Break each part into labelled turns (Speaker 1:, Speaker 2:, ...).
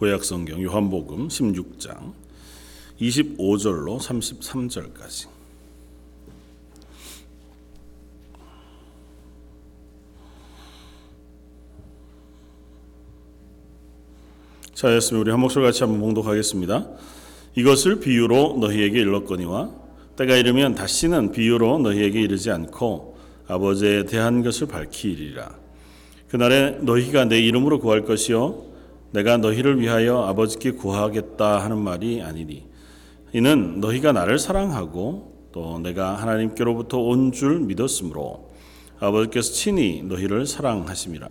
Speaker 1: 구약 성경 요한복음 16장 25절로 33절까지. 자, 였으면 우리 한 목소리 같이 한번 봉독하겠습니다. 이것을 비유로 너희에게 일렀거니와 때가 이르면 다시는 비유로 너희에게 이르지 않고 아버지에 대한 것을 밝히리라. 그날에 너희가 내 이름으로 구할 것이요 내가 너희를 위하여 아버지께 구하겠다 하는 말이 아니니 이는 너희가 나를 사랑하고 또 내가 하나님께로부터 온 줄 믿었으므로 아버지께서 친히 너희를 사랑하심이라.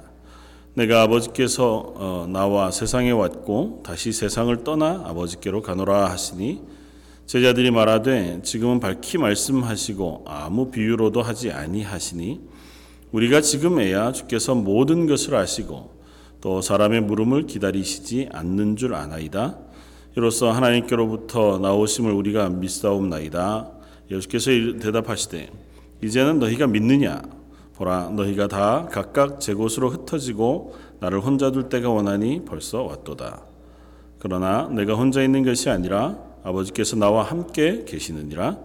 Speaker 1: 내가 아버지께서 어, 나와 세상에 왔고 다시 세상을 떠나 아버지께로 가노라 하시니 제자들이 말하되 지금은 밝히 말씀하시고 아무 비유로도 하지 아니하시니 우리가 지금에야 주께서 모든 것을 아시고 또 사람의 물음을 기다리시지 않는 줄 아나이다. 이로써 하나님께로부터 나오심을 우리가 믿사옵나이다. 예수께서 대답하시되 이제는 너희가 믿느냐? 보라 너희가 다 각각 제 곳으로 흩어지고 나를 혼자 둘 때가 원하니 벌써 왔도다. 그러나 내가 혼자 있는 것이 아니라 아버지께서 나와 함께 계시느니라.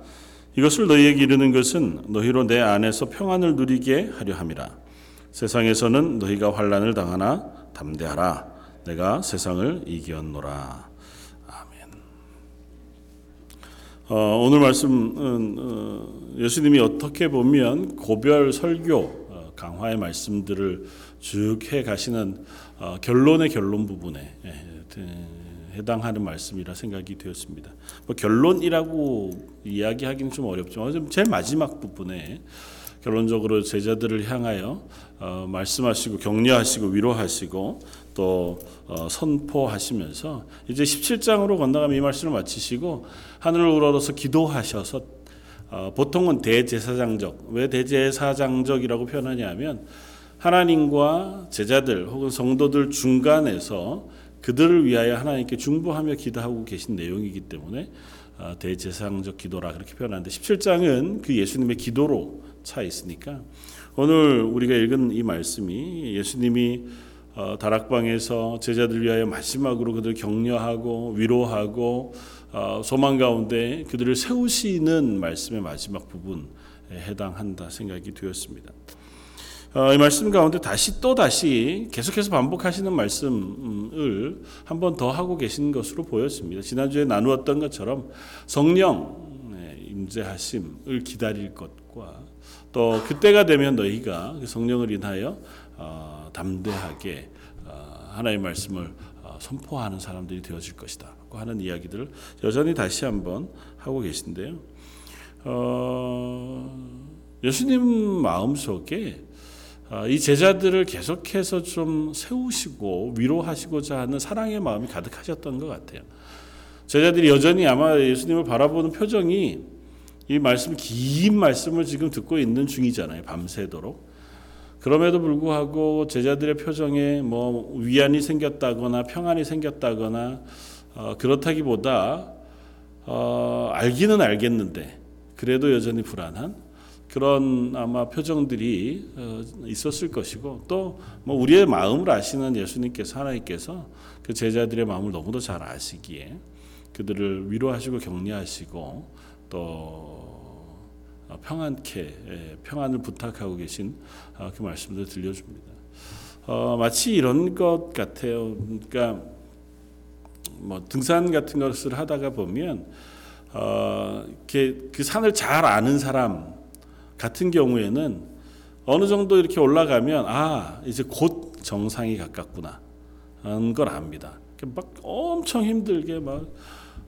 Speaker 1: 이것을 너희에게 이르는 것은 너희로 내 안에서 평안을 누리게 하려 함이라. 세상에서는 너희가 환란을 당하나 담대하라. 내가 세상을 이기었노라. 아멘. 어, 오늘 말씀은 어, 예수님이 어떻게 보면 고별 설교 어, 강화의 말씀들을 쭉 해 가시는 어, 결론의 결론 부분에 예, 해당하는 말씀이라 생각이 되었습니다. 뭐 결론이라고 이야기하기는 좀 어렵지만 제일 마지막 부분에 결론적으로 제자들을 향하여 어, 말씀하시고 격려하시고 위로하시고 또 어, 선포하시면서 이제 17장으로 건너가면 이 말씀을 마치시고 하늘을 우러러서 기도하셔서 어, 보통은 대제사장적 왜 대제사장적이라고 표현하냐면 하나님과 제자들 혹은 성도들 중간에서 그들을 위하여 하나님께 중보하며 기도하고 계신 내용이기 때문에 어, 대제사장적 기도라 그렇게 표현하는데 17장은 그 예수님의 기도로 차 있으니까 오늘 우리가 읽은 이 말씀이 예수님이 어, 다락방에서 제자들 위하여 마지막으로 그들 격려하고 위로하고 어, 소망 가운데 그들을 세우시는 말씀의 마지막 부분에 해당한다 생각이 되었습니다. 어, 이 말씀 가운데 다시 또 다시 계속해서 반복하시는 말씀을 한 번 더 하고 계신 것으로 보였습니다. 지난주에 나누었던 것처럼 성령 임재하심을 기다릴 것과 또 그때가 되면 너희가 그 성령을 인하여 어, 담대하게 어, 하나님의 말씀을 어, 선포하는 사람들이 되어질 것이다. 하는 이야기들을 여전히 다시 한번 하고 계신데요. 어, 예수님 마음 속에 어, 이 제자들을 계속해서 좀 세우시고 위로하시고자 하는 사랑의 마음이 가득하셨던 것 같아요. 제자들이 여전히 아마 예수님을 바라보는 표정이 이 말씀 긴 말씀을 지금 듣고 있는 중이잖아요. 밤새도록. 그럼에도 불구하고 제자들의 표정에 뭐 위안이 생겼다거나 평안이 생겼다거나 어, 그렇다기보다 어, 알기는 알겠는데 그래도 여전히 불안한 그런 아마 표정들이 어, 있었을 것이고 또 뭐 우리의 마음을 아시는 예수님께서 하나님께서 그 제자들의 마음을 너무도 잘 아시기에 그들을 위로하시고 격려하시고 또 평안케 예, 평안을 부탁하고 계신 아, 그 말씀도 들려줍니다. 어, 마치 이런 것 같아요. 그러니까 뭐 등산 같은 것을 하다가 보면 어, 그 산을 잘 아는 사람 같은 경우에는 어느 정도 이렇게 올라가면 아 이제 곧 정상이 가깝구나 하는 걸 압니다. 막 엄청 힘들게 막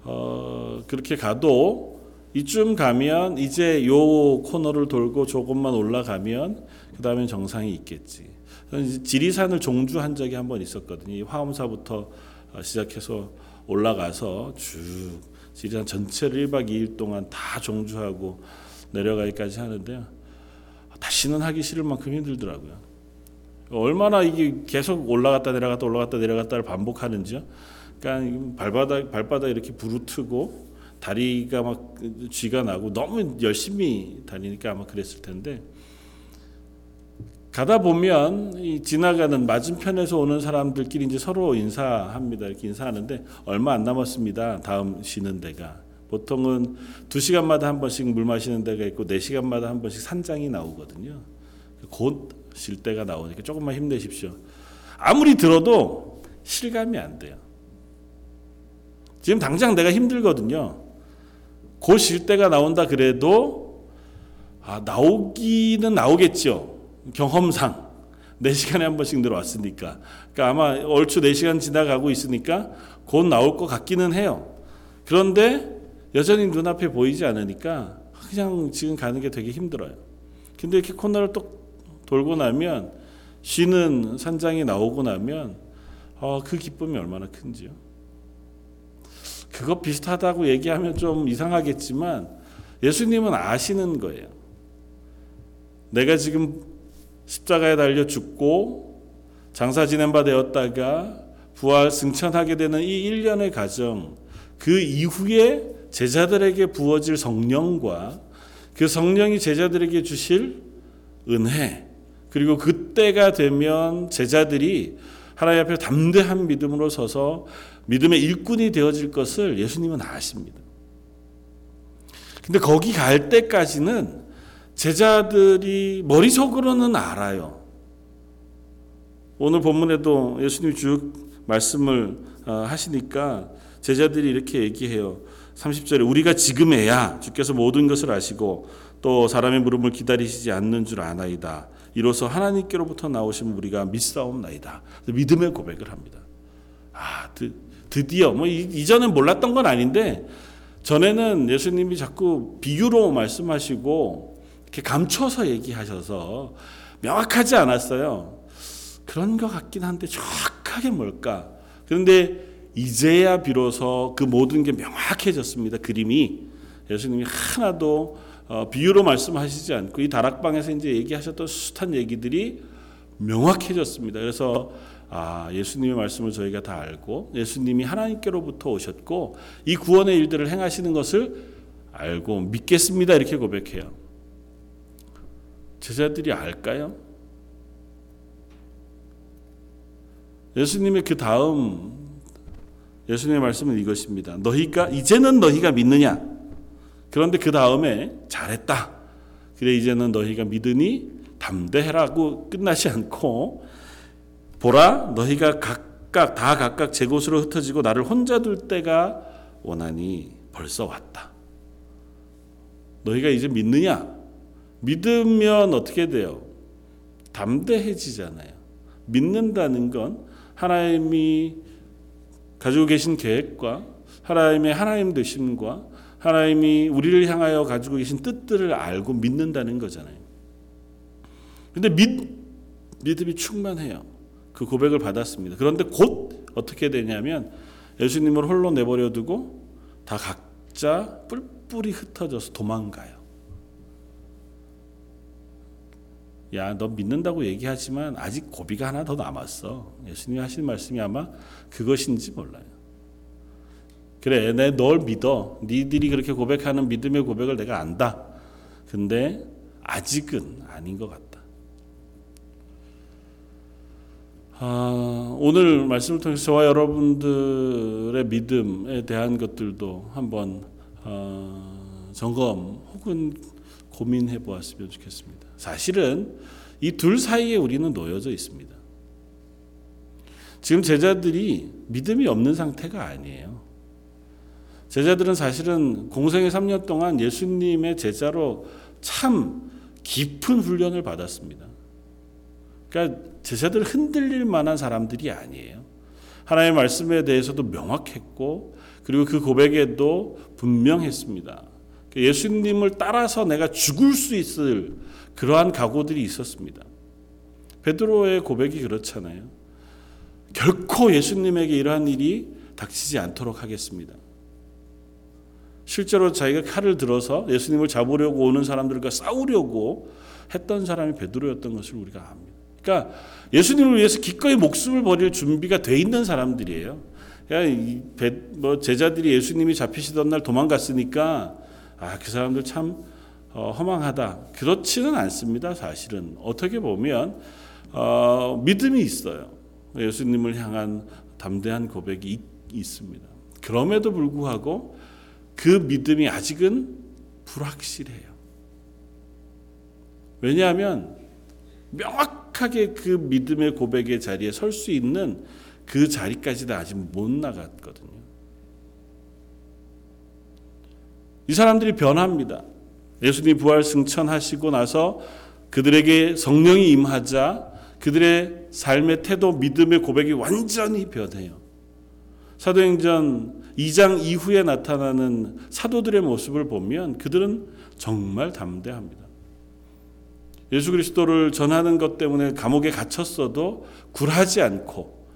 Speaker 1: 어, 그렇게 가도 이쯤 가면 이제 요 코너를 돌고 조금만 올라가면 그 다음엔 정상이 있겠지. 지리산을 종주한 적이 한 번 있었거든요. 화엄사부터 시작해서 올라가서 쭉 지리산 전체를 1박 2일 동안 다 종주하고 내려가기까지 하는데요. 다시는 하기 싫을 만큼 힘들더라고요. 얼마나 이게 계속 올라갔다 내려갔다 올라갔다 내려갔다를 반복하는지요. 그러니까 발바닥 발바닥 이렇게 부르트고 다리가 막 쥐가 나고 너무 열심히 다니니까 아마 그랬을 텐데 가다 보면 이 지나가는 맞은편에서 오는 사람들끼리 이제 서로 인사합니다. 이렇게 인사하는데 얼마 안 남았습니다. 다음 쉬는 데가 보통은 두 시간마다 한 번씩 물 마시는 데가 있고 네 시간마다 한 번씩 산장이 나오거든요. 곧 쉴 때가 나오니까 조금만 힘내십시오. 아무리 들어도 실감이 안 돼요. 지금 당장 내가 힘들거든요. 곧쉴 때가 나온다 그래도 아, 나오기는 나오겠죠. 경험상 4시간에 한 번씩 들어왔으니까. 그러니까 아마 얼추 4시간 지나가고 있으니까 곧 나올 것 같기는 해요. 그런데 여전히 눈앞에 보이지 않으니까 그냥 지금 가는 게 되게 힘들어요. 근데 이렇게 코너를 또 돌고 나면 쉬는 산장이 나오고 나면 어, 그 기쁨이 얼마나 큰지요. 그거 비슷하다고 얘기하면 좀 이상하겠지만 예수님은 아시는 거예요. 내가 지금 십자가에 달려 죽고 장사 지낸 바 되었다가 부활 승천하게 되는 이 일련의 과정 그 이후에 제자들에게 부어질 성령과 그 성령이 제자들에게 주실 은혜 그리고 그때가 되면 제자들이 하나님 앞에 담대한 믿음으로 서서 믿음의 일꾼이 되어질 것을 예수님은 아십니다. 근데 거기 갈 때까지는 제자들이 머릿속으로는 알아요. 오늘 본문에도 예수님이 쭉 말씀을 어, 하시니까 제자들이 이렇게 얘기해요. 30절에 우리가 지금에야 주께서 모든 것을 아시고 또 사람의 물음을 기다리시지 않는 줄 아나이다. 이로써 하나님께로부터 나오신 우리가 믿사옵나이다. 믿음의 고백을 합니다. 아, 드, 드디어 뭐 이전엔 몰랐던 건 아닌데 전에는 예수님이 자꾸 비유로 말씀하시고 이렇게 감춰서 얘기하셔서 명확하지 않았어요. 그런 것 같긴 한데 정확하게 뭘까? 그런데 이제야 비로소 그 모든 게 명확해졌습니다. 그림이 예수님이 하나도 어, 비유로 말씀하시지 않고 이 다락방에서 이제 얘기하셨던 숱한 얘기들이 명확해졌습니다. 그래서 아, 예수님의 말씀을 저희가 다 알고 예수님이 하나님께로부터 오셨고 이 구원의 일들을 행하시는 것을 알고 믿겠습니다. 이렇게 고백해요. 제자들이 알까요? 예수님의 그 다음 예수님의 말씀은 이것입니다. 너희가 이제는 너희가 믿느냐? 그런데 그 다음에 잘했다. 그래 이제는 너희가 믿으니 담대해라고 끝나지 않고 보라 너희가 각각 다 각각 제 곳으로 흩어지고 나를 혼자 둘 때가 원하니 벌써 왔다. 너희가 이제 믿느냐? 믿으면 어떻게 돼요? 담대해지잖아요. 믿는다는 건 하나님이 가지고 계신 계획과 하나님의 하나님 되심과 하나님이 우리를 향하여 가지고 계신 뜻들을 알고 믿는다는 거잖아요. 근데 믿, 믿음이 충만해요. 그 고백을 받았습니다. 그런데 곧 어떻게 되냐면 예수님을 홀로 내버려 두고 다 각자 뿔뿔이 흩어져서 도망가요. 야, 너 믿는다고 얘기하지만 아직 고비가 하나 더 남았어. 예수님이 하신 말씀이 아마 그것인지 몰라요. 그래, 내 널 믿어. 니들이 그렇게 고백하는 믿음의 고백을 내가 안다. 근데 아직은 아닌 것 같다. 아, 오늘 말씀을 통해서 저와 여러분들의 믿음에 대한 것들도 한번 어, 점검 혹은 고민해 보았으면 좋겠습니다. 사실은 이 둘 사이에 우리는 놓여져 있습니다. 지금 제자들이 믿음이 없는 상태가 아니에요. 제자들은 사실은 공생의 3년 동안 예수님의 제자로 참 깊은 훈련을 받았습니다. 그러니까 제자들 흔들릴 만한 사람들이 아니에요. 하나님의 말씀에 대해서도 명확했고 그리고 그 고백에도 분명했습니다. 예수님을 따라서 내가 죽을 수 있을 그러한 각오들이 있었습니다. 베드로의 고백이 그렇잖아요. 결코 예수님에게 이러한 일이 닥치지 않도록 하겠습니다. 실제로 자기가 칼을 들어서 예수님을 잡으려고 오는 사람들과 싸우려고 했던 사람이 베드로였던 것을 우리가 압니다. 그러니까 예수님을 위해서 기꺼이 목숨을 버릴 준비가 돼 있는 사람들이에요. 그러니까 뭐 제자들이 예수님이 잡히시던 날 도망갔으니까 아, 그 사람들 참 어, 허망하다 그렇지는 않습니다. 사실은 어떻게 보면 어, 믿음이 있어요. 예수님을 향한 담대한 고백이 있, 있습니다. 그럼에도 불구하고 그 믿음이 아직은 불확실해요. 왜냐하면 명확 하게 그 믿음의 고백의 자리에 설 수 있는 그 자리까지도 아직 못 나갔거든요. 이 사람들이 변합니다. 예수님 부활 승천하시고 나서 그들에게 성령이 임하자 그들의 삶의 태도, 믿음의 고백이 완전히 변해요. 사도행전 2장 이후에 나타나는 사도들의 모습을 보면 그들은 정말 담대합니다. 예수 그리스도를 전하는 것 때문에 감옥에 갇혔어도 굴하지 않고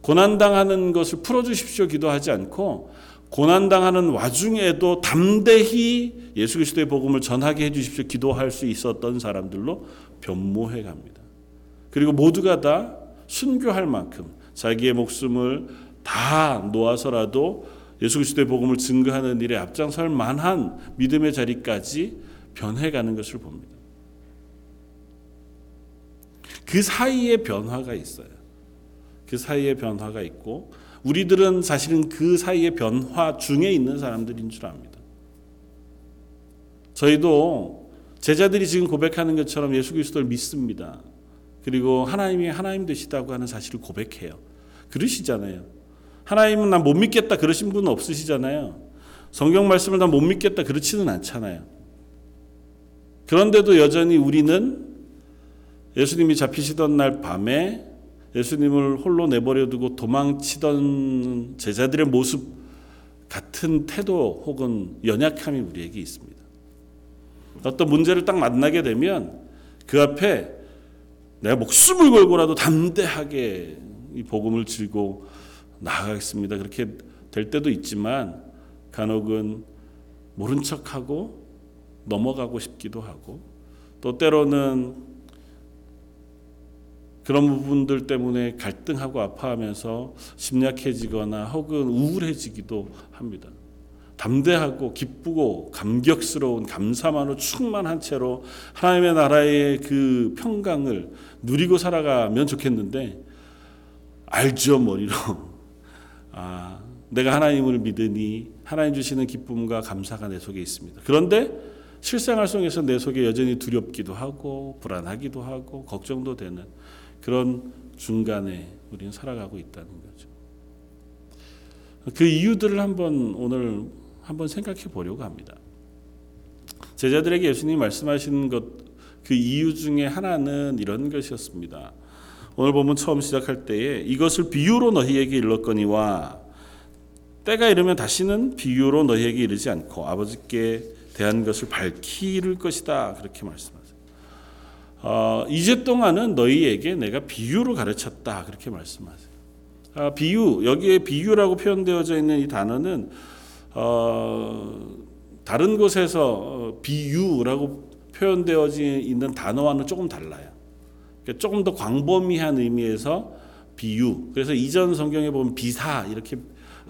Speaker 1: 고난당하는 것을 풀어주십시오 기도하지 않고 고난당하는 와중에도 담대히 예수 그리스도의 복음을 전하게 해주십시오 기도할 수 있었던 사람들로 변모해 갑니다. 그리고 모두가 다 순교할 만큼 자기의 목숨을 다 놓아서라도 예수 그리스도의 복음을 증거하는 일에 앞장설 만한 믿음의 자리까지 변해가는 것을 봅니다. 그 사이에 변화가 있어요. 그 사이에 변화가 있고 우리들은 사실은 그 사이에 변화 중에 있는 사람들인 줄 압니다. 저희도 제자들이 지금 고백하는 것처럼 예수 그리스도를 믿습니다. 그리고 하나님이 하나님 되시다고 하는 사실을 고백해요. 그러시잖아요. 하나님은 난 못 믿겠다 그러신 분은 없으시잖아요. 성경 말씀을 난 못 믿겠다 그렇지는 않잖아요. 그런데도 여전히 우리는 예수님이 잡히시던 날 밤에 예수님을 홀로 내버려 두고 도망치던 제자들의 모습 같은 태도 혹은 연약함이 우리에게 있습니다. 어떤 문제를 딱 만나게 되면 그 앞에 내가 목숨을 걸고라도 담대하게 이 복음을 들고 나아가겠습니다. 그렇게 될 때도 있지만 간혹은 모른 척하고 넘어가고 싶기도 하고 또 때로는 그런 부분들 때문에 갈등하고 아파하면서 심약해지거나 혹은 우울해지기도 합니다. 담대하고 기쁘고 감격스러운 감사만으로 충만한 채로 하나님의 나라의 그 평강을 누리고 살아가면 좋겠는데 알죠 머리로 아 내가 하나님을 믿으니 하나님 주시는 기쁨과 감사가 내 속에 있습니다. 그런데 실생활 속에서 내 속에 여전히 두렵기도 하고 불안하기도 하고 걱정도 되는 그런 중간에 우리는 살아가고 있다는 거죠. 그 이유들을 한번 오늘 한번 생각해 보려고 합니다. 제자들에게 예수님이 말씀하시는 것그 이유 중에 하나는 이런 것이었습니다. 오늘 보면 처음 시작할 때에 이것을 비유로 너희에게 일렀거니와 때가 이르면 다시는 비유로 너희에게 이르지 않고 아버지께 대한 것을 밝히를 것이다 그렇게 말씀하세요. 어, 이제 동안은 너희에게 내가 비유로 가르쳤다 그렇게 말씀하세요. 아, 비유 여기에 비유라고 표현되어져 있는 이 단어는 어, 다른 곳에서 어, 비유라고 표현되어져 있는 단어와는 조금 달라요. 그러니까 조금 더 광범위한 의미에서 비유. 그래서 이전 성경에 보면 비사 이렇게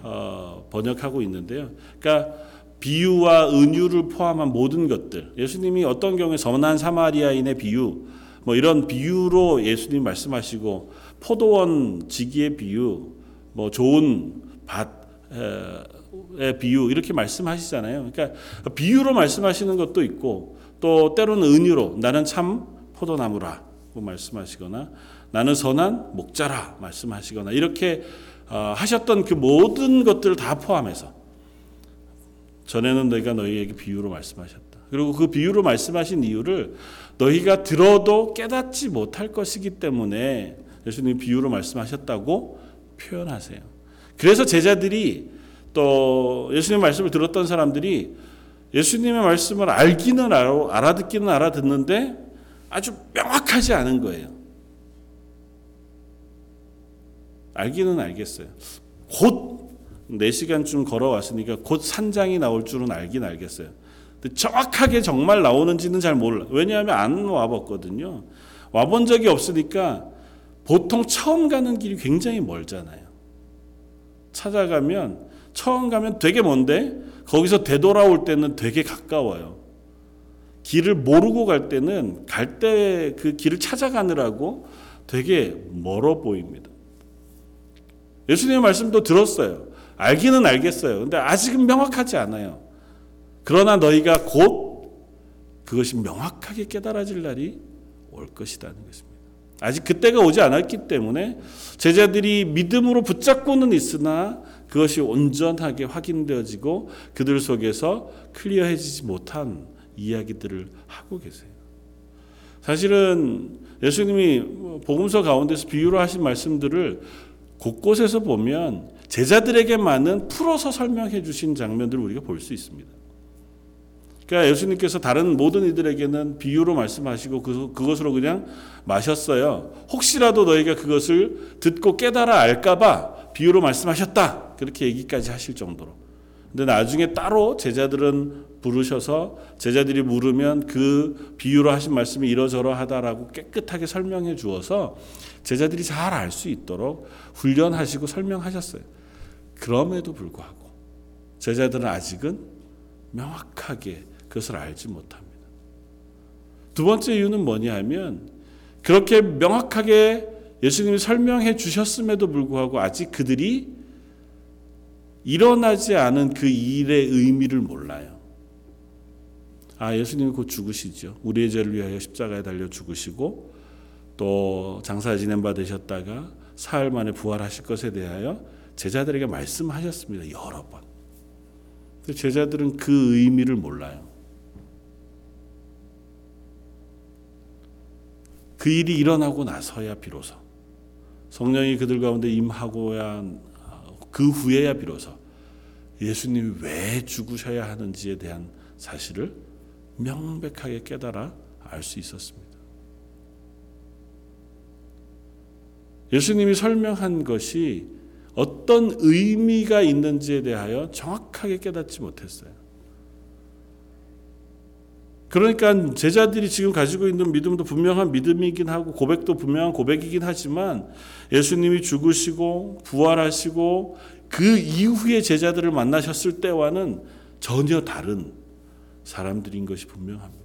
Speaker 1: 어, 번역하고 있는데요. 그러니까 비유와 은유를 포함한 모든 것들. 예수님이 어떤 경우에 선한 사마리아인의 비유, 뭐 이런 비유로 예수님 말씀하시고 포도원 지기의 비유, 뭐 좋은 밭의 비유 이렇게 말씀하시잖아요. 그러니까 비유로 말씀하시는 것도 있고 또 때로는 은유로 나는 참 포도나무라고 말씀하시거나 나는 선한 목자라 말씀하시거나 이렇게 어, 하셨던 그 모든 것들을 다 포함해서 전에는 너희가 너희에게 비유로 말씀하셨다. 그리고 그 비유로 말씀하신 이유를 너희가 들어도 깨닫지 못할 것이기 때문에 예수님 비유로 말씀하셨다고 표현하세요. 그래서 제자들이 또 예수님 말씀을 들었던 사람들이 예수님의 말씀을 알기는 알아, 알아듣기는 알아듣는데 아주 명확하지 않은 거예요. 알기는 알겠어요. 곧 4시간쯤 걸어왔으니까 곧 산장이 나올 줄은 알긴 알겠어요. 근데 정확하게 정말 나오는지는 잘 몰라. 왜냐하면 안 와봤거든요. 와본 적이 없으니까 보통 처음 가는 길이 굉장히 멀잖아요. 찾아가면 처음 가면 되게 먼데 거기서 되돌아올 때는 되게 가까워요. 길을 모르고 갈 때는 갈 때 그 길을 찾아가느라고 되게 멀어 보입니다. 예수님의 말씀도 들었어요. 알기는 알겠어요. 근데 아직은 명확하지 않아요. 그러나 너희가 곧 그것이 명확하게 깨달아질 날이 올 것이라는 것입니다. 아직 그때가 오지 않았기 때문에 제자들이 믿음으로 붙잡고는 있으나 그것이 온전하게 확인되어지고 그들 속에서 클리어해지지 못한 이야기들을 하고 계세요. 사실은 예수님이 복음서 가운데서 비유로 하신 말씀들을 곳곳에서 보면 제자들에게만은 풀어서 설명해 주신 장면들을 우리가 볼 수 있습니다. 그러니까 예수님께서 다른 모든 이들에게는 비유로 말씀하시고 그, 그것으로 그냥 마셨어요. 혹시라도 너희가 그것을 듣고 깨달아 알까봐 비유로 말씀하셨다. 그렇게 얘기까지 하실 정도로. 근데 나중에 따로 제자들은 부르셔서 제자들이 물으면 그 비유로 하신 말씀이 이러저러 하다라고 깨끗하게 설명해 주어서 제자들이 잘 알 수 있도록 훈련하시고 설명하셨어요. 그럼에도 불구하고 제자들은 아직은 명확하게 그것을 알지 못합니다. 두 번째 이유는 뭐냐 하면 그렇게 명확하게 예수님이 설명해 주셨음에도 불구하고 아직 그들이 일어나지 않은 그 일의 의미를 몰라요. 아, 예수님이 곧 죽으시죠. 우리의 죄를 위하여 십자가에 달려 죽으시고 또 장사 지낸 바 되셨다가 사흘 만에 부활하실 것에 대하여 제자들에게 말씀하셨습니다. 여러 번. 제자들은 그 의미를 몰라요. 그 일이 일어나고 나서야 비로소 성령이 그들 가운데 임하고야 그 후에야 비로소 예수님이 왜 죽으셔야 하는지에 대한 사실을 명백하게 깨달아 알 수 있었습니다. 예수님이 설명한 것이 어떤 의미가 있는지에 대하여 정확하게 깨닫지 못했어요. 그러니까 제자들이 지금 가지고 있는 믿음도 분명한 믿음이긴 하고 고백도 분명한 고백이긴 하지만 예수님이 죽으시고 부활하시고 그 이후에 제자들을 만나셨을 때와는 전혀 다른 사람들인 것이 분명합니다.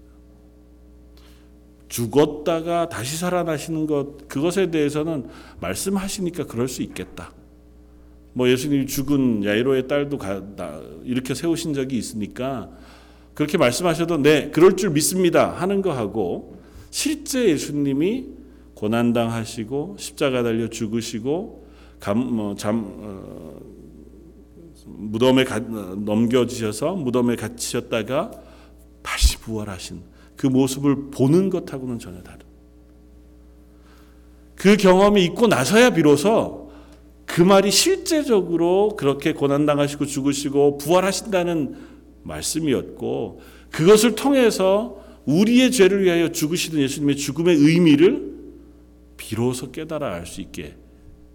Speaker 1: 죽었다가 다시 살아나시는 것 그것에 대해서는 말씀하시니까 그럴 수 있겠다. 뭐 예수님이 죽은 야이로의 딸도 이렇게 세우신 적이 있으니까 그렇게 말씀하셔도 네 그럴 줄 믿습니다 하는 거 하고 실제 예수님이 고난 당하시고 십자가 달려 죽으시고 감, 뭐, 잠, 어, 무덤에 가, 넘겨지셔서 무덤에 갇히셨다가 다시 부활하신 그 모습을 보는 것하고는 전혀 다른. 그 경험이 있고 나서야 비로소 그 말이 실제적으로 그렇게 고난당하시고 죽으시고 부활하신다는 말씀이었고 그것을 통해서 우리의 죄를 위하여 죽으시는 예수님의 죽음의 의미를 비로소 깨달아 알 수 있게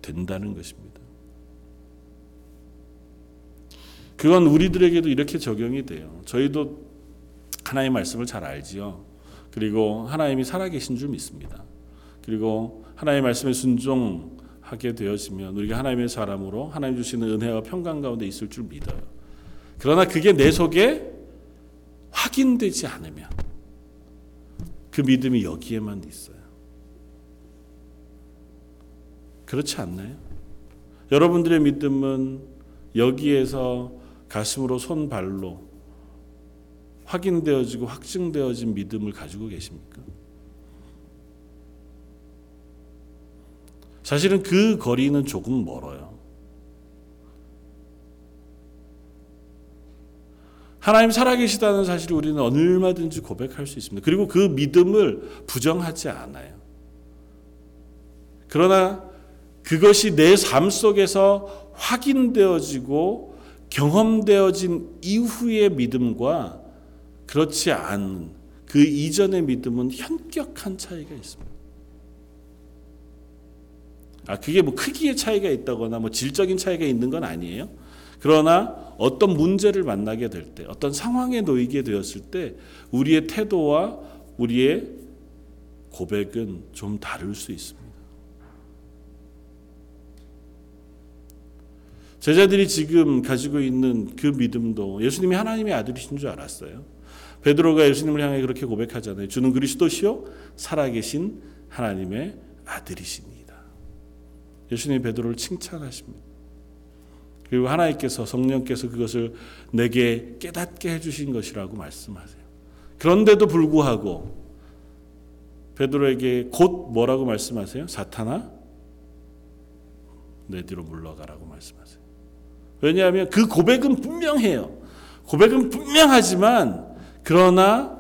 Speaker 1: 된다는 것입니다. 그건 우리들에게도 이렇게 적용이 돼요. 저희도 하나님의 말씀을 잘 알지요. 그리고 하나님이 살아계신 줄 믿습니다. 그리고 하나님의 말씀에 순종 하게 되어지면 우리가 하나님의 사람으로 하나님 주시는 은혜와 평강 가운데 있을 줄 믿어요. 그러나 그게 내 속에 확인되지 않으면 그 믿음이 여기에만 있어요. 그렇지 않나요? 여러분들의 믿음은 여기에서 가슴으로 손 발로 확인되어지고 확증되어진 믿음을 가지고 계십니까? 사실은 그 거리는 조금 멀어요. 하나님 살아계시다는 사실을 우리는 얼마든지 고백할 수 있습니다. 그리고 그 믿음을 부정하지 않아요. 그러나 그것이 내 삶 속에서 확인되어지고 경험되어진 이후의 믿음과 그렇지 않은 그 이전의 믿음은 현격한 차이가 있습니다. 아, 그게 뭐 크기의 차이가 있다거나 뭐 질적인 차이가 있는 건 아니에요. 그러나 어떤 문제를 만나게 될 때, 어떤 상황에 놓이게 되었을 때 우리의 태도와 우리의 고백은 좀 다를 수 있습니다. 제자들이 지금 가지고 있는 그 믿음도 예수님이 하나님의 아들이신 줄 알았어요. 베드로가 예수님을 향해 그렇게 고백하잖아요. 주는 그리스도시요 살아계신 하나님의 아들이십니다. 예수님이 베드로를 칭찬하십니다. 그리고 하나님께서 성령께서 그것을 내게 깨닫게 해주신 것이라고 말씀하세요. 그런데도 불구하고 베드로에게 곧 뭐라고 말씀하세요? 사탄아 내 뒤로 물러가라고 말씀하세요. 왜냐하면 그 고백은 분명해요. 고백은 분명하지만 그러나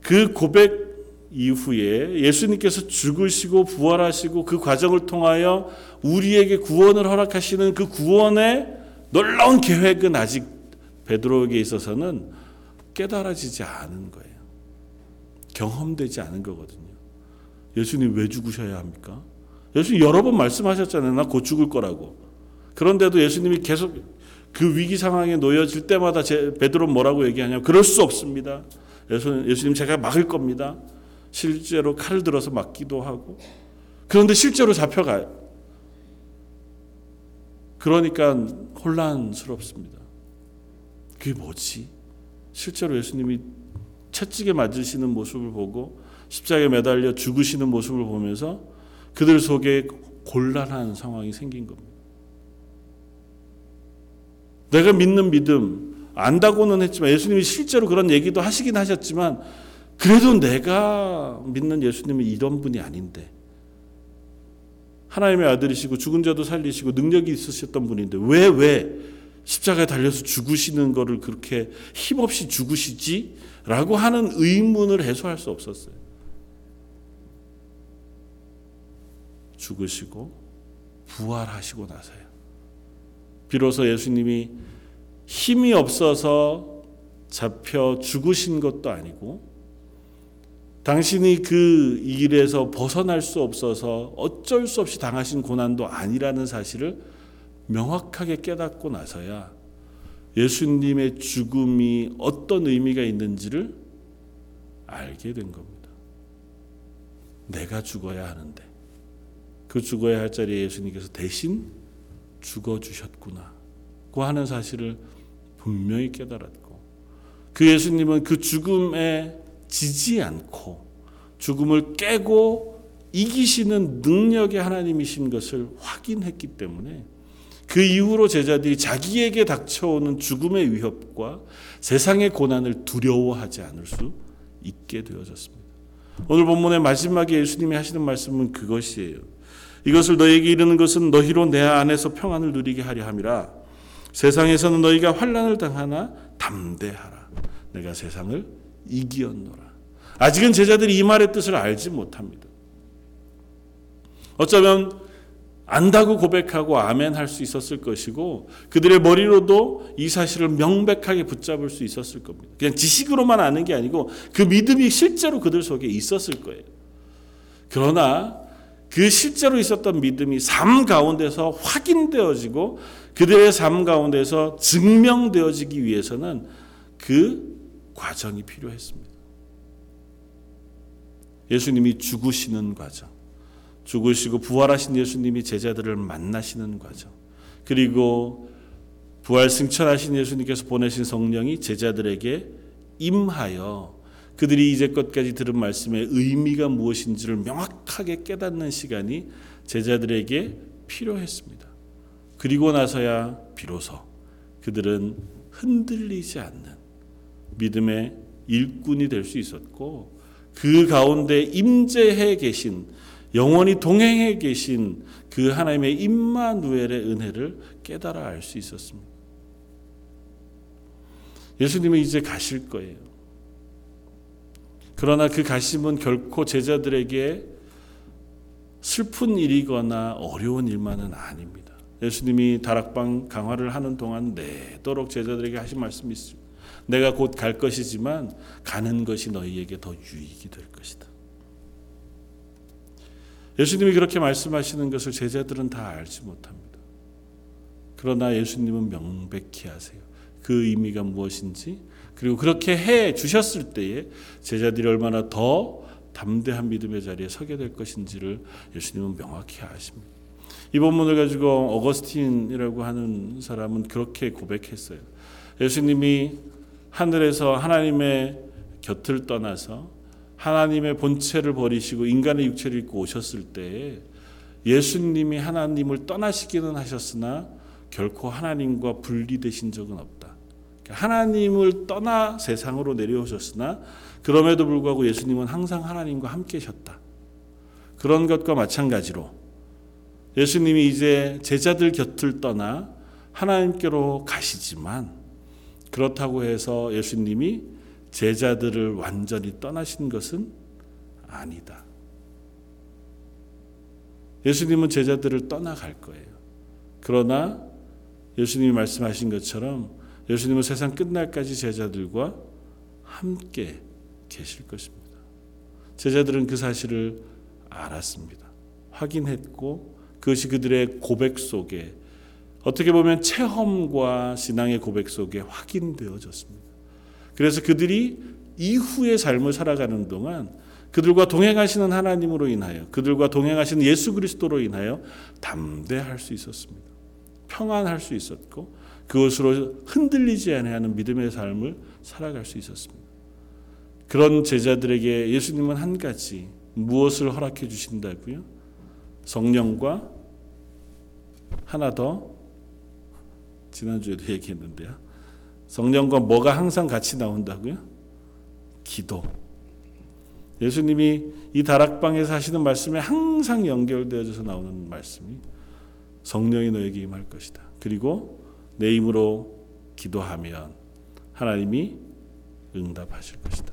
Speaker 1: 그 고백 이후에 예수님께서 죽으시고 부활하시고 그 과정을 통하여 우리에게 구원을 허락하시는 그 구원의 놀라운 계획은 아직 베드로에게 있어서는 깨달아지지 않은 거예요. 경험되지 않은 거거든요. 예수님 왜 죽으셔야 합니까? 예수님 여러 번 말씀하셨잖아요. 나 곧 죽을 거라고. 그런데도 예수님이 계속 그 위기 상황에 놓여질 때마다 제, 베드로 뭐라고 얘기하냐면 그럴 수 없습니다. 예수, 예수님 제가 막을 겁니다. 실제로 칼을 들어서 막기도 하고 그런데 실제로 잡혀가요. 그러니까 혼란스럽습니다. 그게 뭐지? 실제로 예수님이 채찍에 맞으시는 모습을 보고 십자가에 매달려 죽으시는 모습을 보면서 그들 속에 곤란한 상황이 생긴 겁니다. 내가 믿는 믿음 안다고는 했지만 예수님이 실제로 그런 얘기도 하시긴 하셨지만 그래도 내가 믿는 예수님은 이런 분이 아닌데 하나님의 아들이시고 죽은 자도 살리시고 능력이 있으셨던 분인데 왜 왜 십자가에 달려서 죽으시는 거를 그렇게 힘없이 죽으시지? 라고 하는 의문을 해소할 수 없었어요. 죽으시고 부활하시고 나서요. 비로소 예수님이 힘이 없어서 잡혀 죽으신 것도 아니고 당신이 그 일에서 벗어날 수 없어서 어쩔 수 없이 당하신 고난도 아니라는 사실을 명확하게 깨닫고 나서야 예수님의 죽음이 어떤 의미가 있는지를 알게 된 겁니다. 내가 죽어야 하는데 그 죽어야 할 자리에 예수님께서 대신 죽어 주셨구나. 고 하는 사실을 분명히 깨달았고 그 예수님은 그 죽음에 지지 않고 죽음을 깨고 이기시는 능력의 하나님이신 것을 확인했기 때문에 그 이후로 제자들이 자기에게 닥쳐오는 죽음의 위협과 세상의 고난을 두려워하지 않을 수 있게 되어졌습니다. 오늘 본문의 마지막에 예수님이 하시는 말씀은 그것이에요. 이것을 너에게 이르는 것은 너희로 내 안에서 평안을 누리게 하려 함이라. 세상에서는 너희가 환란을 당하나 담대하라. 내가 세상을 이기었노라. 아직은 제자들이 이 말의 뜻을 알지 못합니다. 어쩌면 안다고 고백하고 아멘 할 수 있었을 것이고 그들의 머리로도 이 사실을 명백하게 붙잡을 수 있었을 겁니다. 그냥 지식으로만 아는 게 아니고 그 믿음이 실제로 그들 속에 있었을 거예요. 그러나 그 실제로 있었던 믿음이 삶 가운데서 확인되어지고 그들의 삶 가운데서 증명되어지기 위해서는 그 과정이 필요했습니다. 예수님이 죽으시는 과정, 죽으시고 부활하신 예수님이 제자들을 만나시는 과정, 그리고 부활 승천하신 예수님께서 보내신 성령이 제자들에게 임하여 그들이 이제껏까지 들은 말씀의 의미가 무엇인지를 명확하게 깨닫는 시간이 제자들에게 필요했습니다. 그리고 나서야 비로소 그들은 흔들리지 않는 믿음의 일꾼이 될 수 있었고 그 가운데 임재해 계신 영원히 동행해 계신 그 하나님의 임마누엘의 은혜를 깨달아 알 수 있었습니다. 예수님은 이제 가실 거예요. 그러나 그 가심은 결코 제자들에게 슬픈 일이거나 어려운 일만은 아닙니다. 예수님이 다락방 강화를 하는 동안 내도록 제자들에게 하신 말씀이 있습니다. 내가 곧 갈 것이지만 가는 것이 너희에게 더 유익이 될 것이다. 예수님이 그렇게 말씀하시는 것을 제자들은 다 알지 못합니다. 그러나 예수님은 명백히 하세요. 그 의미가 무엇인지 그리고 그렇게 해 주셨을 때에 제자들이 얼마나 더 담대한 믿음의 자리에 서게 될 것인지를 예수님은 명확히 아십니다. 이 본문을 가지고 어거스틴이라고 하는 사람은 그렇게 고백했어요. 예수님이 하늘에서 하나님의 곁을 떠나서 하나님의 본체를 버리시고 인간의 육체를 입고 오셨을 때 예수님이 하나님을 떠나시기는 하셨으나 결코 하나님과 분리되신 적은 없다. 그러니까 하나님을 떠나 세상으로 내려오셨으나 그럼에도 불구하고 예수님은 항상 하나님과 함께 계셨다. 그런 것과 마찬가지로 예수님이 이제 제자들 곁을 떠나 하나님께로 가시지만 그렇다고 해서 예수님이 제자들을 완전히 떠나신 것은 아니다. 예수님은 제자들을 떠나갈 거예요. 그러나 예수님이 말씀하신 것처럼 예수님은 세상 끝날까지 제자들과 함께 계실 것입니다. 제자들은 그 사실을 알았습니다. 확인했고 그것이 그들의 고백 속에 어떻게 보면 체험과 신앙의 고백 속에 확인되어졌습니다. 그래서 그들이 이후의 삶을 살아가는 동안 그들과 동행하시는 하나님으로 인하여 그들과 동행하시는 예수 그리스도로 인하여 담대할 수 있었습니다. 평안할 수 있었고 그것으로 흔들리지 않는 믿음의 삶을 살아갈 수 있었습니다. 그런 제자들에게 예수님은 한 가지 무엇을 허락해 주신다고요? 성령과 하나 더 지난주에도 얘기했는데요. 성령과 뭐가 항상 같이 나온다고요? 기도. 예수님이 이 다락방에서 하시는 말씀에 항상 연결되어져서 나오는 말씀이 성령이 너에게 임할 것이다. 그리고 내 힘으로 기도하면 하나님이 응답하실 것이다.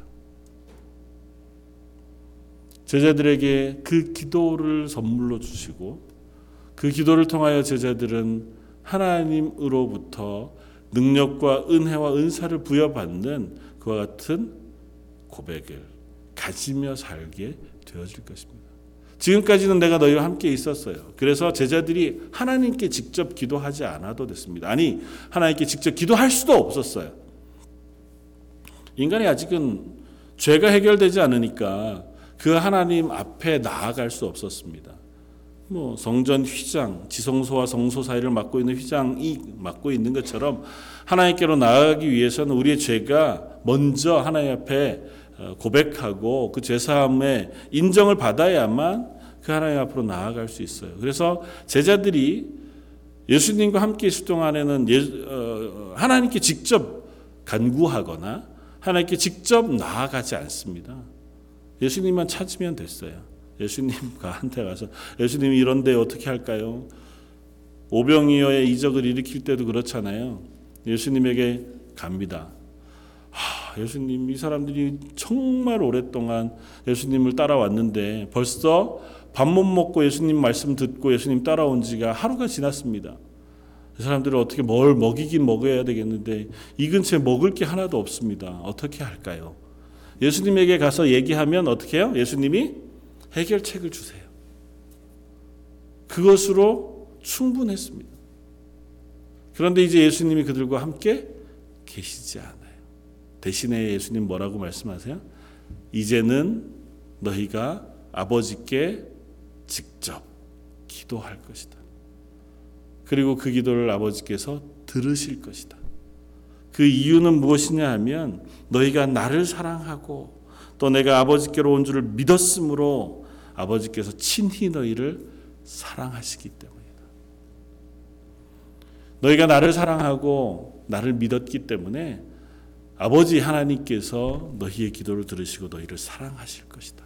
Speaker 1: 제자들에게 그 기도를 선물로 주시고 그 기도를 통하여 제자들은 하나님으로부터 능력과 은혜와 은사를 부여받는 그와 같은 고백을 가지며 살게 되어질 것입니다. 지금까지는 내가 너희와 함께 있었어요. 그래서 제자들이 하나님께 직접 기도하지 않아도 됐습니다. 아니, 하나님께 직접 기도할 수도 없었어요. 인간이 아직은 죄가 해결되지 않으니까 그 하나님 앞에 나아갈 수 없었습니다. 뭐 성전 휘장, 지성소와 성소 사이를 맡고 있는 휘장이 맡고 있는 것처럼 하나님께로 나아가기 위해서는 우리의 죄가 먼저 하나님 앞에 어, 고백하고 그 죄사함의 인정을 받아야만 그 하나님 앞으로 나아갈 수 있어요. 그래서 제자들이 예수님과 함께 있을 동안에는 예, 어, 하나님께 직접 간구하거나 하나님께 직접 나아가지 않습니다. 예수님만 찾으면 됐어요. 예수님과 한테 가서 예수님이 이런데 어떻게 할까요? 오병이어의 이적을 일으킬 때도 그렇잖아요. 예수님에게 갑니다. 하, 예수님 이 사람들이 정말 오랫동안 예수님을 따라왔는데 벌써 밥 못 먹고 예수님 말씀 듣고 예수님 따라온 지가 하루가 지났습니다. 이 사람들을 어떻게 뭘 먹이긴 먹어야 되겠는데 이 근처에 먹을 게 하나도 없습니다. 어떻게 할까요? 예수님에게 가서 얘기하면 어떻게 해요? 예수님이 해결책을 주세요. 그것으로 충분했습니다. 그런데 이제 예수님이 그들과 함께 계시지 않아요. 대신에 예수님 뭐라고 말씀하세요? 이제는 너희가 아버지께 직접 기도할 것이다. 그리고 그 기도를 아버지께서 들으실 것이다. 그 이유는 무엇이냐 하면 너희가 나를 사랑하고 또 내가 아버지께로 온 줄을 믿었으므로 아버지께서 친히 너희를 사랑하시기 때문이다. 너희가 나를 사랑하고 나를 믿었기 때문에 아버지 하나님께서 너희의 기도를 들으시고 너희를 사랑하실 것이다.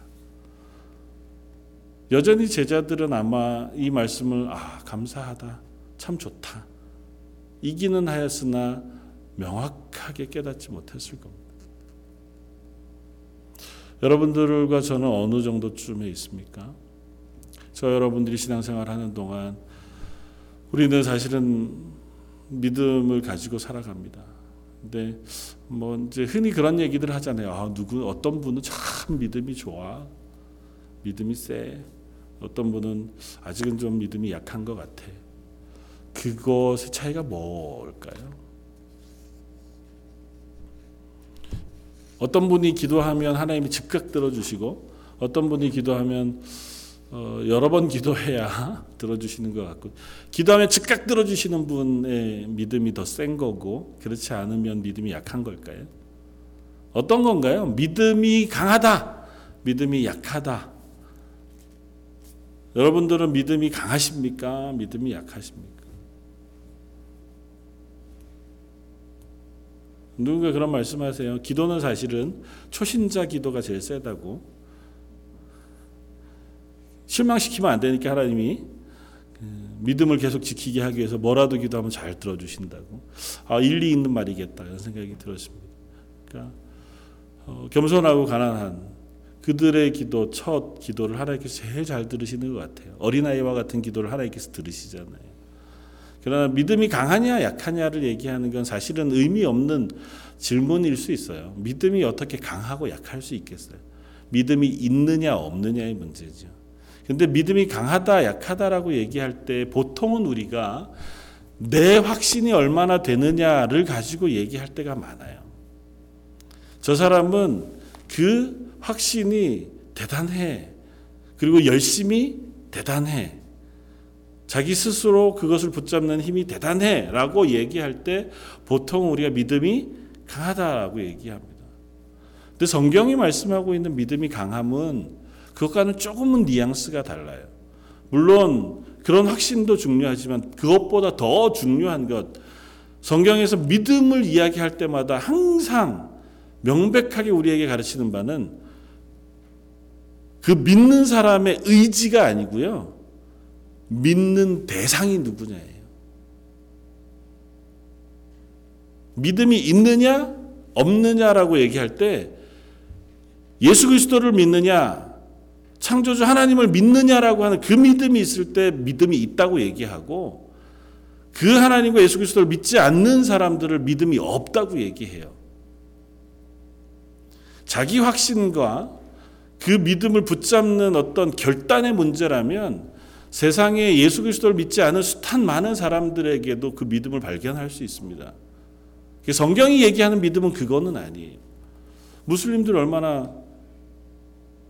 Speaker 1: 여전히 제자들은 아마 이 말씀을 아 감사하다 참 좋다 이기는 하였으나 명확하게 깨닫지 못했을 겁니다. 여러분들과 저는 어느 정도쯤에 있습니까? 저 여러분들이 신앙생활 하는 동안 우리는 사실은 믿음을 가지고 살아갑니다. 근데 뭐 이제 흔히 그런 얘기들 하잖아요. 아, 누구 어떤 분은 참 믿음이 좋아. 믿음이 세. 어떤 분은 아직은 좀 믿음이 약한 것 같아. 그것의 차이가 뭘까요? 어떤 분이 기도하면 하나님이 즉각 들어주시고 어떤 분이 기도하면 어, 여러 번 기도해야 들어주시는 것 같고 기도하면 즉각 들어주시는 분의 믿음이 더 센 거고 그렇지 않으면 믿음이 약한 걸까요? 어떤 건가요? 믿음이 강하다. 믿음이 약하다. 여러분들은 믿음이 강하십니까? 믿음이 약하십니까? 누군가 그런 말씀하세요. 기도는 사실은 초신자 기도가 제일 세다고. 실망시키면 안 되니까 하나님이 그 믿음을 계속 지키게 하기 위해서 뭐라도 기도하면 잘 들어주신다고. 아 일리 있는 말이겠다 이런 생각이 들었습니다. 그러니까 어, 겸손하고 가난한 그들의 기도 첫 기도를 하나님께서 제일 잘 들으시는 것 같아요. 어린아이와 같은 기도를 하나님께서 들으시잖아요. 그러나 믿음이 강하냐 약하냐를 얘기하는 건 사실은 의미 없는 질문일 수 있어요. 믿음이 어떻게 강하고 약할 수 있겠어요? 믿음이 있느냐 없느냐의 문제죠. 근데 믿음이 강하다 약하다라고 얘기할 때 보통은 우리가 내 확신이 얼마나 되느냐를 가지고 얘기할 때가 많아요. 저 사람은 그 확신이 대단해. 그리고 열심히 대단해. 자기 스스로 그것을 붙잡는 힘이 대단해 라고 얘기할 때 보통 우리가 믿음이 강하다라고 얘기합니다. 근데 성경이 말씀하고 있는 믿음이 강함은 그것과는 조금은 뉘앙스가 달라요. 물론 그런 확신도 중요하지만 그것보다 더 중요한 것 성경에서 믿음을 이야기할 때마다 항상 명백하게 우리에게 가르치는 바는 그 믿는 사람의 의지가 아니고요. 믿는 대상이 누구냐예요. 믿음이 있느냐 없느냐라고 얘기할 때 예수 그리스도를 믿느냐 창조주 하나님을 믿느냐라고 하는 그 믿음이 있을 때 믿음이 있다고 얘기하고 그 하나님과 예수 그리스도를 믿지 않는 사람들을 믿음이 없다고 얘기해요. 자기 확신과 그 믿음을 붙잡는 어떤 결단의 문제라면 세상에 예수 그리스도를 믿지 않은 숱한 많은 사람들에게도 그 믿음을 발견할 수 있습니다. 성경이 얘기하는 믿음은 그거는 아니에요. 무슬림들 얼마나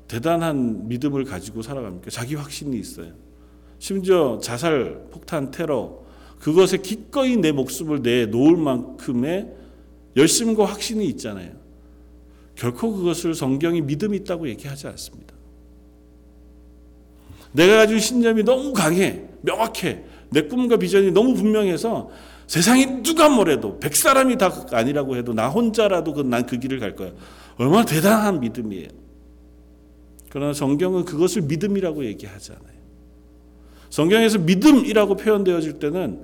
Speaker 1: 대단한 믿음을 가지고 살아갑니까? 자기 확신이 있어요. 심지어 자살, 폭탄, 테러 그것에 기꺼이 내 목숨을 내 놓을 만큼의 열심과 확신이 있잖아요. 결코 그것을 성경이 믿음 있다고 얘기하지 않습니다. 내가 가진 신념이 너무 강해, 명확해. 내 꿈과 비전이 너무 분명해서 세상이 누가 뭐래도 백 사람이 다 아니라고 해도 나 혼자라도 난 그 길을 갈 거야. 얼마나 대단한 믿음이에요. 그러나 성경은 그것을 믿음이라고 얘기하잖아요. 성경에서 믿음이라고 표현되어질 때는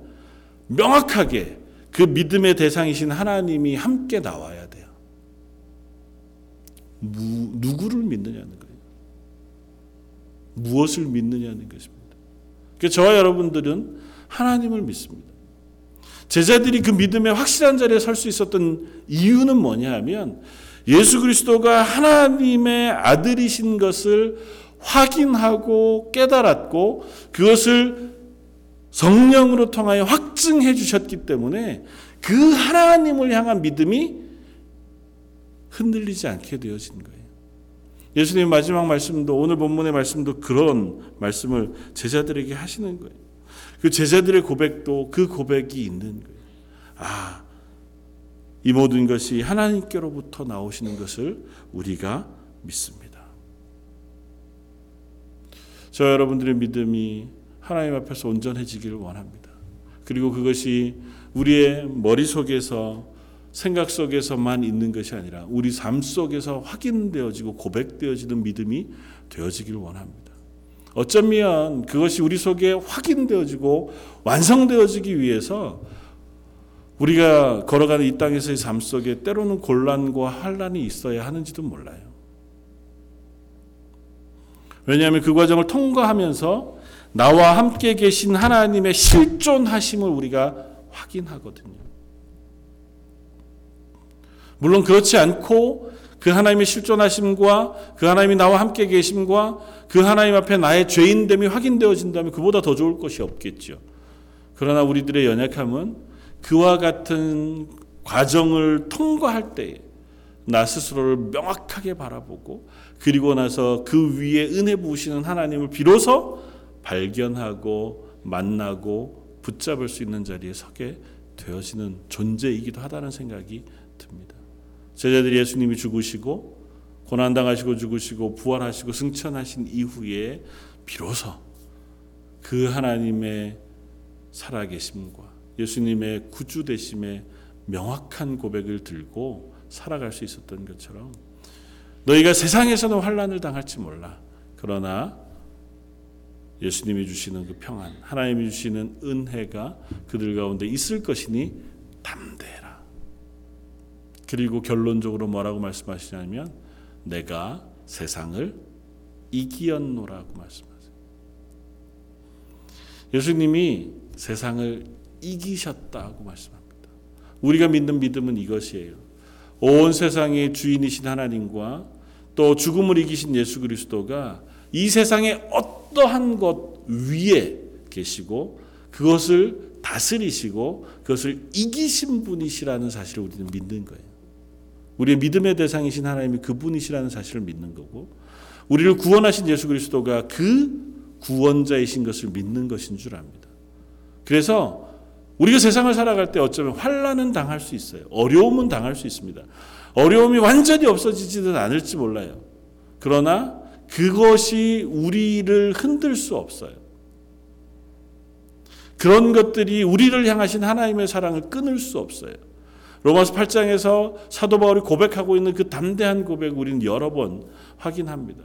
Speaker 1: 명확하게 그 믿음의 대상이신 하나님이 함께 나와야 돼요. 무, 누구를 믿느냐는 거예요. 무엇을 믿느냐는 것입니다. 그러니까 저와 여러분들은 하나님을 믿습니다. 제자들이 그 믿음의 확실한 자리에 설 수 있었던 이유는 뭐냐 하면 예수 그리스도가 하나님의 아들이신 것을 확인하고 깨달았고 그것을 성령으로 통하여 확증해 주셨기 때문에 그 하나님을 향한 믿음이 흔들리지 않게 되어진 거예요. 예수님 마지막 말씀도 오늘 본문의 말씀도 그런 말씀을 제자들에게 하시는 거예요. 그 제자들의 고백도 그 고백이 있는 거예요. 아, 이 모든 것이 하나님께로부터 나오시는 것을 우리가 믿습니다. 저 여러분들의 믿음이 하나님 앞에서 온전해지기를 원합니다. 그리고 그것이 우리의 머릿속에서 생각 속에서만 있는 것이 아니라 우리 삶 속에서 확인되어지고 고백되어지는 믿음이 되어지기를 원합니다. 어쩌면 그것이 우리 속에 확인되어지고 완성되어지기 위해서 우리가 걸어가는 이 땅에서의 삶 속에 때로는 곤란과 환란이 있어야 하는지도 몰라요. 왜냐하면 그 과정을 통과하면서 나와 함께 계신 하나님의 실존하심을 우리가 확인하거든요. 물론 그렇지 않고 그 하나님의 실존하심과 그 하나님이 나와 함께 계심과 그 하나님 앞에 나의 죄인됨이 확인되어진다면 그보다 더 좋을 것이 없겠죠. 그러나 우리들의 연약함은 그와 같은 과정을 통과할 때에 나 스스로를 명확하게 바라보고 그리고 나서 그 위에 은혜 부으시는 하나님을 비로소 발견하고 만나고 붙잡을 수 있는 자리에 서게 되어지는 존재이기도 하다는 생각이 듭니다. 제자들이 예수님이 죽으시고 고난 당하시고 죽으시고 부활하시고 승천하신 이후에 비로소 그 하나님의 살아계심과 예수님의 구주 되심의 명확한 고백을 들고 살아갈 수 있었던 것처럼 너희가 세상에서는 환란을 당할지 몰라. 그러나 예수님이 주시는 그 평안, 하나님이 주시는 은혜가 그들 가운데 있을 것이니 담대해라. 그리고 결론적으로 뭐라고 말씀하시냐면 내가 세상을 이기었노라고 말씀하세요. 예수님이 세상을 이기셨다고 말씀합니다. 우리가 믿는 믿음은 이것이에요. 온 세상의 주인이신 하나님과 또 죽음을 이기신 예수 그리스도가 이 세상의 어떠한 것 위에 계시고 그것을 다스리시고 그것을 이기신 분이시라는 사실을 우리는 믿는 거예요. 우리의 믿음의 대상이신 하나님이 그분이시라는 사실을 믿는 거고 우리를 구원하신 예수 그리스도가 그 구원자이신 것을 믿는 것인 줄 압니다. 그래서 우리가 세상을 살아갈 때 어쩌면 환란은 당할 수 있어요. 어려움은 당할 수 있습니다. 어려움이 완전히 없어지지는 않을지 몰라요. 그러나 그것이 우리를 흔들 수 없어요. 그런 것들이 우리를 향하신 하나님의 사랑을 끊을 수 없어요. 로마서 8장에서 사도 바울이 고백하고 있는 그 담대한 고백 우리는 여러 번 확인합니다.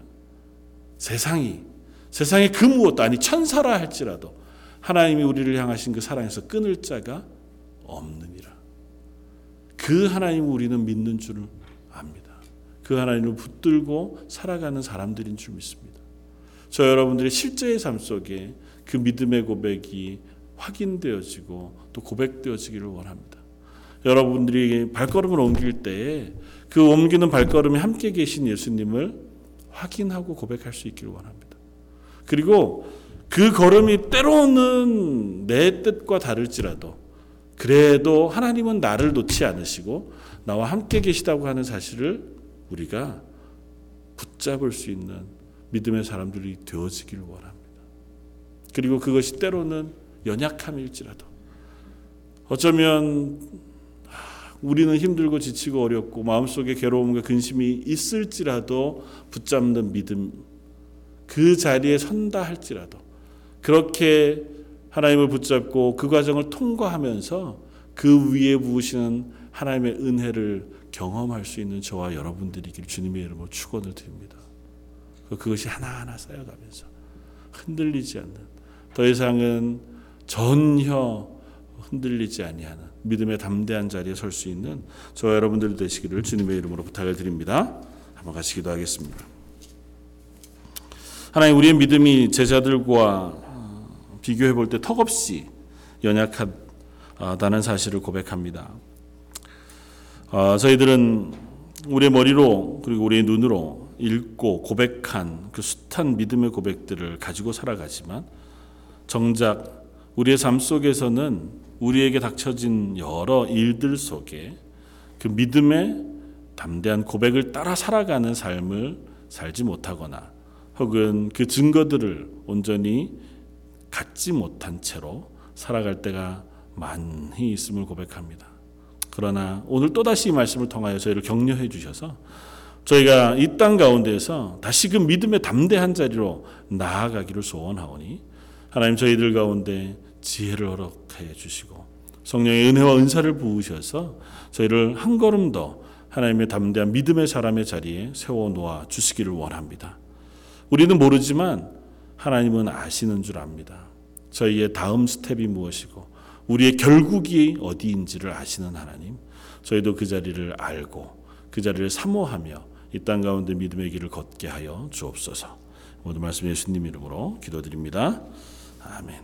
Speaker 1: 세상이 세상의 그 무엇도 아니 천사라 할지라도 하나님이 우리를 향하신 그 사랑에서 끊을 자가 없느니라. 그 하나님을 우리는 믿는 줄을 압니다. 그 하나님을 붙들고 살아가는 사람들인 줄 믿습니다. 저 여러분들의 실제의 삶 속에 그 믿음의 고백이 확인되어지고 또 고백되어지기를 원합니다. 여러분들이 발걸음을 옮길 때에 그 옮기는 발걸음에 함께 계신 예수님을 확인하고 고백할 수 있기를 원합니다. 그리고 그 걸음이 때로는 내 뜻과 다를지라도 그래도 하나님은 나를 놓지 않으시고 나와 함께 계시다고 하는 사실을 우리가 붙잡을 수 있는 믿음의 사람들이 되어지기를 원합니다. 그리고 그것이 때로는 연약함일지라도 어쩌면 우리는 힘들고 지치고 어렵고 마음속에 괴로움과 근심이 있을지라도 붙잡는 믿음 그 자리에 선다 할지라도 그렇게 하나님을 붙잡고 그 과정을 통과하면서 그 위에 부으시는 하나님의 은혜를 경험할 수 있는 저와 여러분들이길 주님의 이름으로 축원을 드립니다. 그것이 하나하나 쌓여가면서 흔들리지 않는 더 이상은 전혀 흔들리지 아니하는 믿음의 담대한 자리에 설 수 있는 저와 여러분들 되시기를 주님의 이름으로 부탁을 드립니다. 한번 같이 기도하겠습니다. 하나님 우리의 믿음이 제자들과 비교해 볼 때 턱없이 연약하다는 사실을 고백합니다. 어, 저희들은 우리의 머리로 그리고 우리의 눈으로 읽고 고백한 그 숱한 믿음의 고백들을 가지고 살아가지만 정작 우리의 삶 속에서는 우리에게 닥쳐진 여러 일들 속에 그 믿음의 담대한 고백을 따라 살아가는 삶을 살지 못하거나 혹은 그 증거들을 온전히 갖지 못한 채로 살아갈 때가 많이 있음을 고백합니다. 그러나 오늘 또다시 이 말씀을 통하여 저희를 격려해 주셔서 저희가 이 땅 가운데에서 다시금 믿음의 담대한 자리로 나아가기를 소원하오니 하나님 저희들 가운데 지혜를 허락해 주시고 성령의 은혜와 은사를 부으셔서 저희를 한 걸음 더 하나님의 담대한 믿음의 사람의 자리에 세워 놓아 주시기를 원합니다. 우리는 모르지만 하나님은 아시는 줄 압니다. 저희의 다음 스텝이 무엇이고 우리의 결국이 어디인지를 아시는 하나님. 저희도 그 자리를 알고 그 자리를 사모하며 이 땅 가운데 믿음의 길을 걷게 하여 주옵소서. 모든 말씀 예수님 이름으로 기도드립니다. 아멘.